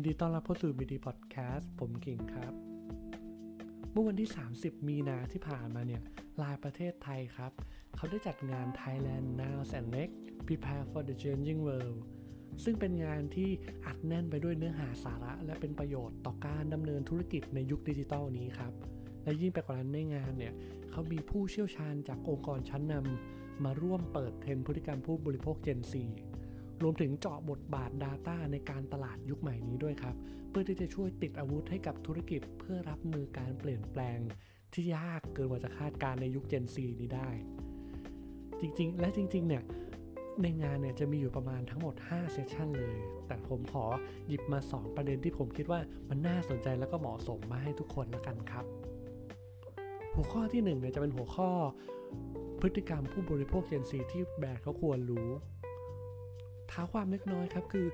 นดีต้อนรับเข้าสู่บีดีพอดแคสต์ผมกิ่งครับ เมื่อวันที่ 30 มีนาที่ผ่านมาเนี่ยลายประเทศไทยครับ เขาได้จัดงาน Thailand Now and Next Prepare for the Changing World ซึ่งเป็นงานที่อัดแน่นไปด้วยเนื้อหาสาระ และเป็นประโยชน์ต่อการดำเนินธุรกิจในยุคดิจิทัลนี้ครับ และยิ่งไปกว่านั้นในงานเนี่ยเขามีผู้เชี่ยวชาญจากองค์กรชั้นนำมาร่วมเปิดเทรนพฤติกรรมผู้บริโภค Gen Z รวมถึงเจาะบทบาท Data ในการตลาดยุคใหม่นี้ด้วยครับ เพื่อที่จะช่วยติดอาวุธให้กับธุรกิจเพื่อรับมือการเปลี่ยนแปลง ที่ยากเกินกว่าจะคาดการในยุค Gen Z นี้ได้ จริงๆ และจริงๆ เนี่ยในงานเนี่ยจะมีอยู่ประมาณทั้งหมด 5 เซสชันเลย แต่ผมขอหยิบมา 2 ประเด็นที่ผมคิดว่ามันน่าสนใจแล้วก็เหมาะสมมาให้ทุกคนละกันครับ หัวข้อที่1เนี่ยจะเป็นหัวข้อพฤติกรรมผู้บริโภค Gen Z ที่แบรนด์เขาควรรู้ เท้าความเล็กน้อยครับคือ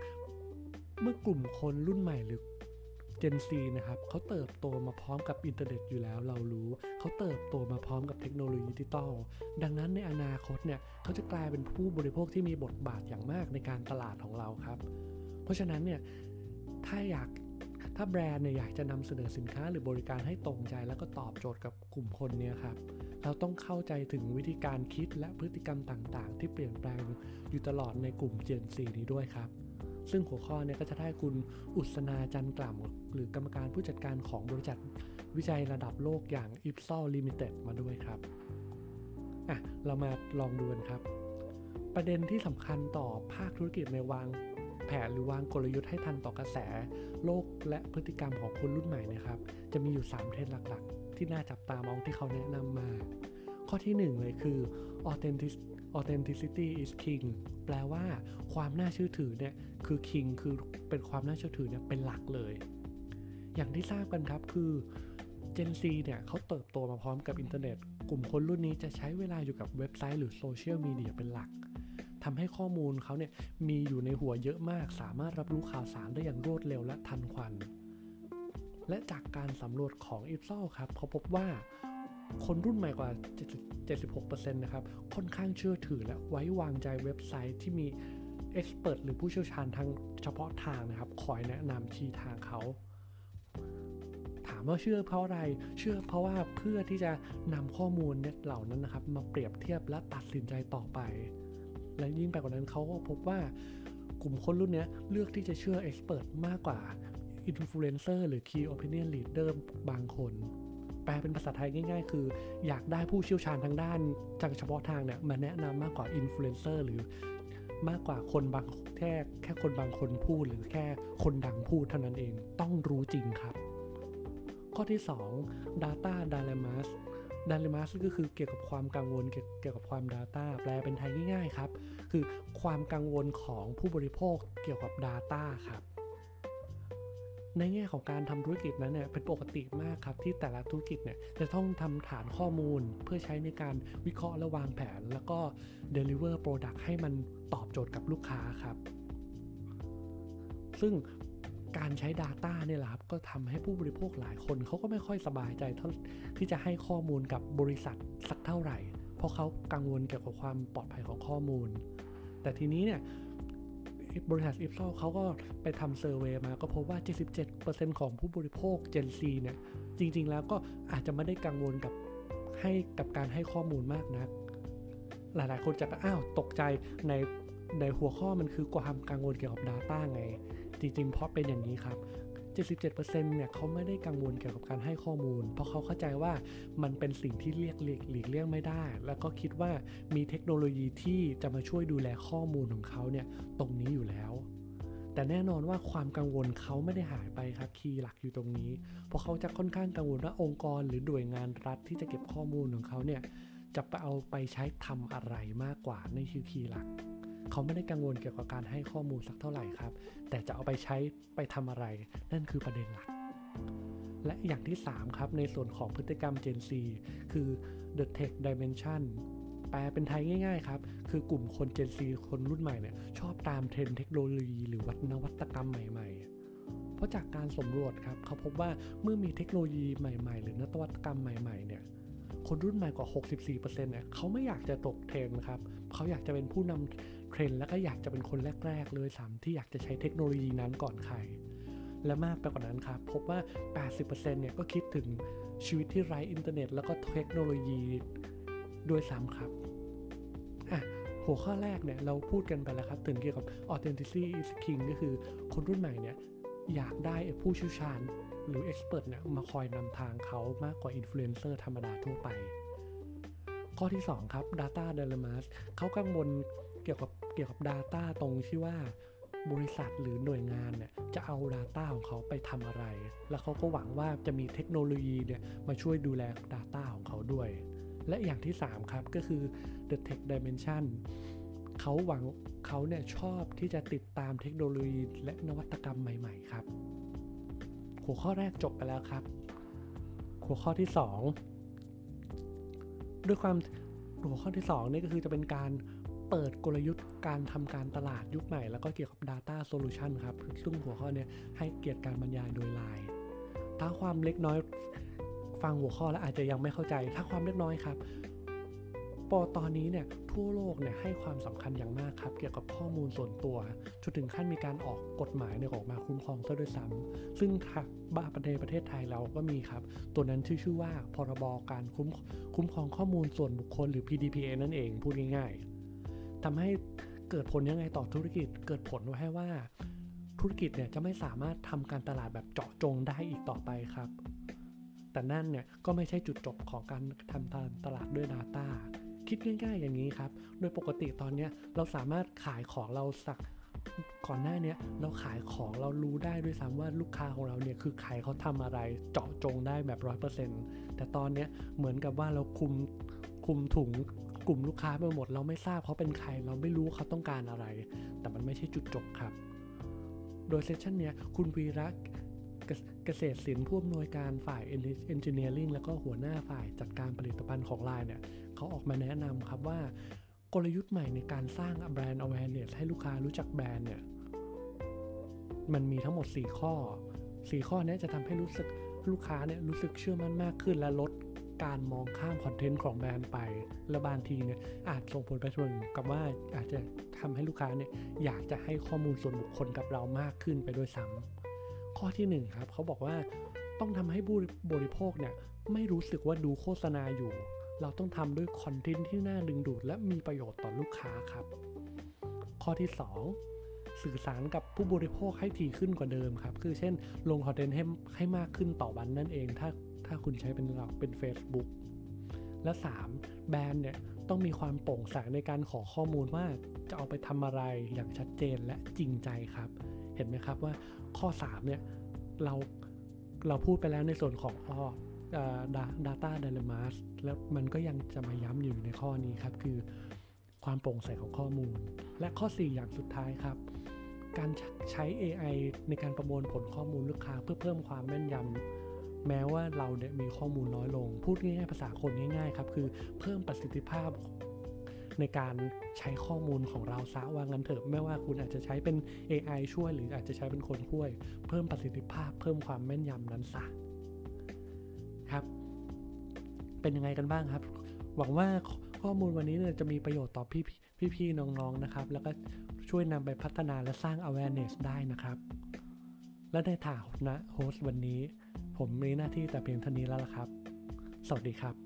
เมื่อกลุ่มคนรุ่นใหม่หรือ Gen Z นะครับเขาเติบโตมาพร้อมกับอินเทอร์เน็ตอยู่แล้วเรารู้เขาเติบโตมาพร้อมกับเทคโนโลยีดิจิตอลดังนั้นในอนาคตเนี่ยเขาจะกลายเป็นผู้บริโภคที่มีบทบาทอย่างมากในการตลาดของเราครับ เพราะฉะนั้นเนี่ยถ้าอยาก ถ้าแบรนด์เนี่ยอยากจะนำเสนอสินค้าหรือบริการให้ตรงใจ แล้วก็ตอบโจทย์กับกลุ่มคนเนี่ยครับเราต้องเข้าใจถึงวิธีการคิดและพฤติกรรมต่างๆ ที่เปลี่ยนแปลงอยู่ตลอดในกลุ่ม Gen Z นี้ด้วยครับ ซึ่งหัวข้อเนี่ยก็จะได้คุณอุศนาจันกล่ำหรือกรรมการผู้จัดการของบริษัทวิจัยระดับโลกอย่าง Ipsos Limited มาด้วยครับอะเรามาลองดูกันครับ ประเด็นที่สำคัญต่อภาคธุรกิจในวาง แผนหรือวางกลยุทธ์ให้ทันต่อกระแส โลกและพฤติกรรมของคนรุ่นใหม่นะครับ จะมีอยู่ 3 เทรนด์หลักๆ ที่น่าจับตามองที่เขาแนะนำมา ข้อที่ 1 เลยคือ authenticity is king แปลว่าความน่าเชื่อถือเนี่ยคือ king คือเป็นความน่าเชื่อถือเนี่ยเป็นหลักเลย อย่างที่ทราบกันครับคือ Gen Z เนี่ยเขาเติบโตมาพร้อมกับอินเทอร์เน็ต กลุ่มคนรุ่นนี้จะใช้เวลาอยู่กับเว็บไซต์หรือโซเชียลมีเดียเป็นหลัก ทำให้ข้อมูลเขาเนี่ยมีอยู่ในหัวเยอะมาก สามารถรับรู้ข่าวสารได้อย่างรวดเร็วและทันควัน และจากการสำรวจของ i p s o ครับเขาพบว่าคนรุ่นใหม่กว่า 76%นะครับ ค่อนข้างเชื่อถือและไว้วางใจเว็บไซต์ที่มีเอ็กซ์เพรสหรือผู้เชี่ยวชาญทางเฉพาะทางนะครับ คอยแนะนำชี้ทางเขา ถามว่าเชื่อเพราะอะไร เชื่อเพราะว่าเพื่อที่จะนำข้อมูลเเหล่านั้นนะครับ มาเปรียบเทียบและตัดสินใจต่อไป และยิ่งไปกว่านั้นเขาก็พบว่ากลุ่มคนรุ่นนี้เลือกที่จะเชื่อ expert มากกว่าอินฟลูเอนเซอร์หรือ Key Opinion Leader บางคน แปลเป็นภาษาไทยง่ายๆ คือ อยากได้ผู้เชี่ยวชาญทางด้านจังเฉพาะทางเนี่ยมาแนะนำมากกว่าอินฟลูเอนเซอร์หรือมากกว่าคนบางแค่แค่คนบางคนพูดหรือแค่คนดังพูดเท่านั้นเองต้องรู้จริงครับ ข้อที่ 2 Data Dilemmas Dilemmas ก็คือเกี่ยวกับความกังวลเกี่ยวกับความ Data แปลเป็นไทยง่ายๆครับ คือความกังวลของผู้บริโภคเกี่ยวกับ Data ครับ ในแง่ของการทำธุรกิจนั้นเนี่ยเป็นปกติมากครับ ที่แต่ละธุรกิจเนี่ยจะต้องทำฐานข้อมูลเพื่อใช้ในการวิเคราะห์และวางแผน แล้วก็ deliver product ให้มันตอบโจทย์กับลูกค้าครับซึ่ง การใช้ Data เนี่ยแหละครับก็ทำให้ผู้บริโภคหลายคนเขาก็ไม่ค่อยสบายใจท,ที่จะให้ข้อมูลกับบริษัทสักเท่าไหร่ เพราะเขากังวลเกี่ยวกับความปลอดภัยของข้อมูล แต่ทีนี้เนี่ยบริษัทอิฟซอเขาก็ไปทำเซอร์เวยมาก็พบว่า 77%ของผู้บริโภค Gen Z เนี่ยจริง ๆ แล้วก็อาจจะไม่ได้กังวลกับให้กับการให้ข้อมูลมากนัก หลายๆ คนจะอ้าวตกใจในในหัวข้อมันคือความกังวลเกี่ยวกับ Data ไง จริงๆ เพราะเป็นอย่างนี้ครับ 77%เนี่ยเขาไม่ได้กังวลเกี่ยวกับการให้ข้อมูล เพราะเขาเข้าใจว่ามันเป็นสิ่งที่เรียกหลีกเลี่ยงไม่ได้ แล้วก็คิดว่ามีเทคโนโลยีที่จะมาช่วยดูแลข้อมูลของเขาเนี่ยตรงนี้อยู่แล้วแต่แน่นอนว่าความกังวลเขาไม่ได้หายไปครับคีย์หลักอยู่ตรงนี้ เพราะเขาจะค่อนข้างกังวลว่าองค์กรหรือหน่วยงานรัฐที่จะเก็บข้อมูลของเขาเนี่ยจะไปเอาไปใช้ทำอะไรมากกว่าในคือคีย์หลัก เขาไม่ได้กังวลเกี่ยวกับการให้ข้อมูลสักเท่าไหร่ครับ แต่จะเอาไปใช้ไปทำอะไร นั่นคือประเด็นหลัก และอย่างที่ 3 ครับ ในส่วนของพฤติกรรม Gen Z คือ the tech dimension แปลเป็นไทยง่ายๆครับ คือกลุ่มคน Gen Z คนรุ่นใหม่เนี่ยชอบตามเทรนเทคโนโลยี หรือวัฒนวัตกรรมใหม่ๆเพราะจากการสำรวจครับเขาพบว่าเมื่อมีเทคโนโลยีใหม่ๆ หรือนวัตกรรมใหม่ๆเนี่ยคนรุ่นใหม่กว่า 64%เนี่ยเขาไม่อยากจะตกเทรนครับเขาอยากจะเป็นผู้นำ เทรนด์แล้วก็อยากจะเป็นคนแรก ๆ เลยสามที่อยากจะใช้เทคโนโลยีนั้นก่อนใครและมากไปกว่านั้นครับ พบว่า 80%เนี่ยก็คิดถึงชีวิตที่ไร้อินเทอร์เน็ต แล้วก็เทคโนโลยีด้วยซ้ำครับอะหัวข้อแรกเนี่ยเราพูดกันไปแล้วครับ ถึงเกี่ยวกับ authenticity is king ก็คือคนรุ่นใหม่เนี่ยอยากได้ผู้เชี่ยวชาญหรือ expert เนี่ยมาคอยนำทางเขามากกว่า influencer ธรรมดาทั่วไป ข้อที่ 2 ครับ data dilemmas เขากังวล เกี่ยวกับเกี่ยวกับ data ตรงที่ว่าบริษัทหรือหน่วยงานเนี่ยจะเอา Data ของเขาไปทำอะไร แล้วเขาก็หวังว่าจะมีเทคโนโลยีเนี่ยมาช่วยดูแล Data ของเขาด้วย และอย่างที่ 3 ครับก็คือ the tech dimension เขาหวังเขาเนี่ยชอบที่จะติดตามเทคโนโลยีและนวัตกรรมใหม่ ๆ ครับ หัวข้อแรกจบไปแล้วครับ หัวข้อที่ 2 ด้วยความหัวข้อที่ 2 นี่ก็คือจะเป็นการ เปิดกลยุทธ์การทำการตลาดยุคใหม่ แล้วก็เกี่ยวกับ Data Solution ครับซึ่งหัวข้อเนี้ให้เกียรติการบรรยายโดยไลน์ถ้าความเล็กน้อยฟังหัวข้อแล้วอาจจะยังไม่เข้าใจ ถ้าความเล็กน้อยครับปอตอนนี้เนี่ยทั่วโลกเนี่ยให้ความสำคัญอย่างมากครับ เกี่ยวกับข้อมูลส่วนตัวจนถึงขั้นมีการออกกฎหมายเนี่ยออกมาคุ้มครองซะด้วยซ้ำซึ่งบ้าในประเทศไทยเราก็มีครับ ตัวนั้นชื่อชื่อว่าพรบการคุ้มคุ้มครองข้อมูลส่วนบุคคลหรือ PDPA นั่นเองพูดง่ายๆ ทำให้เกิดผลยังไงต่อธุรกิจ เกิดผลไว้ให้ว่า ธุรกิจเนี่ยจะไม่สามารถทำการตลาดแบบเจาะจงได้อีกต่อไปครับ แต่นั่นเนี่ยก็ไม่ใช่จุดจบของการทำตลาดด้วย Data คิดง่ายๆอย่างนี้ครับ โดยปกติตอนนี้เราสามารถขายของเราสักก่อนหน้านี้เราขายของเรารู้ได้ด้วยซ้ำว่าลูกค้าของเราเนี่ยคือใครเขาทำอะไรเจาะจงได้แบบร้อยเปอร์เซ็นต์แต่ตอนนี้เหมือนกับว่าเราคุมคุมถุง กลุ่มลูกค้าไปหมด เราไม่ทราบเขาเป็นใคร เราไม่รู้เขาต้องการอะไร แต่มันไม่ใช่จุดจบครับ โดยเซสชันนี้คุณวีระเกษตรศิลป์ผู้อำนวยการฝ่าย Engineering แล้วก็หัวหน้าฝ่ายจัดการผลิตภัณฑ์ของไลน์เนี่ยเขาออกมาแนะนำครับว่ากลยุทธ์ใหม่ในการสร้างแบรนด์ awareness ให้ลูกค้ารู้จักแบรนด์เนี่ยมันมีทั้งหมด 4 ข้อ 4 ข้อนี้จะทำให้รู้สึกลูกค้าเนี่ยรู้สึกเชื่อมั่นมากขึ้นและลด การมองข้ามคอนเทนต์ของแบรนด์ไป และบางทีเนี่ยอาจส่งผลไปถึงกับว่าอาจจะทำให้ลูกค้าเนี่ยอยากจะให้ข้อมูลส่วนบุคคลกับเรามากขึ้นไปด้วยซ้ำข้อที่ 1 ครับเขาบอกว่าต้องทำให้ผู้บริโภคเนี่ยไม่รู้สึกว่าดูโฆษณาอยู่ เราต้องทำด้วยคอนเทนต์ที่น่าดึงดูด และมีประโยชน์ต่อลูกค้าครับ ข้อที่ 2สื่อสารกับผู้บริโภคให้ถี่ขึ้นกว่าเดิมครับ คือเช่นลงคอนเทนต์ให้ให้มากขึ้นต่อวันนั่นเอง ถ้า ถ้าคุณใช้เป็นเราเป็น Facebook และ 3. แบรนด์เนี่ยต้องมีความโปร่งใสในการขอข้อมูลว่าจะเอาไปทำอะไรอย่างชัดเจนและจริงใจครับ เห็นไหมครับว่าข้อ 3 เนี่ยเราเราพูดไปแล้วในส่วนของอ้อ data dilemmas แล้วมันก็ยังจะมาย้ำอยู่ในข้อนี้ครับ คือความโปร่งใสของข้อมูล และข้อ 4 อย่างสุดท้ายครับ การใช้ AI ในการประมวลผลข้อมูลลูกค้าเพื่อเพิ่มความแม่นยำ แม้ว่าเราเนี่ยมีข้อมูลน้อยลง พูดง่ายๆภาษาคนง่ายๆครับคือเพิ่มประสิทธิภาพในการใช้ข้อมูลของเราซะว่างั้นเถอะไม่ว่าคุณอาจจะใช้เป็น AI ช่วยหรืออาจจะใช้เป็นคนช่วย เพิ่มประสิทธิภาพ เพิ่มความแม่นยำนั้นซะครับ เป็นยังไงกันบ้างครับ หวังว่าข้อมูลวันนี้เนี่ยจะมีประโยชน์ต่อพี่พี่ๆน้องๆนะครับ แล้วก็ช่วยนำไปพัฒนาและสร้าง awareness ได้นะครับ และในถานะโฮสต์วันนี้ ผมมีหน้าที่แต่เพียงเท่านี้แล้วละครับ สวัสดีครับ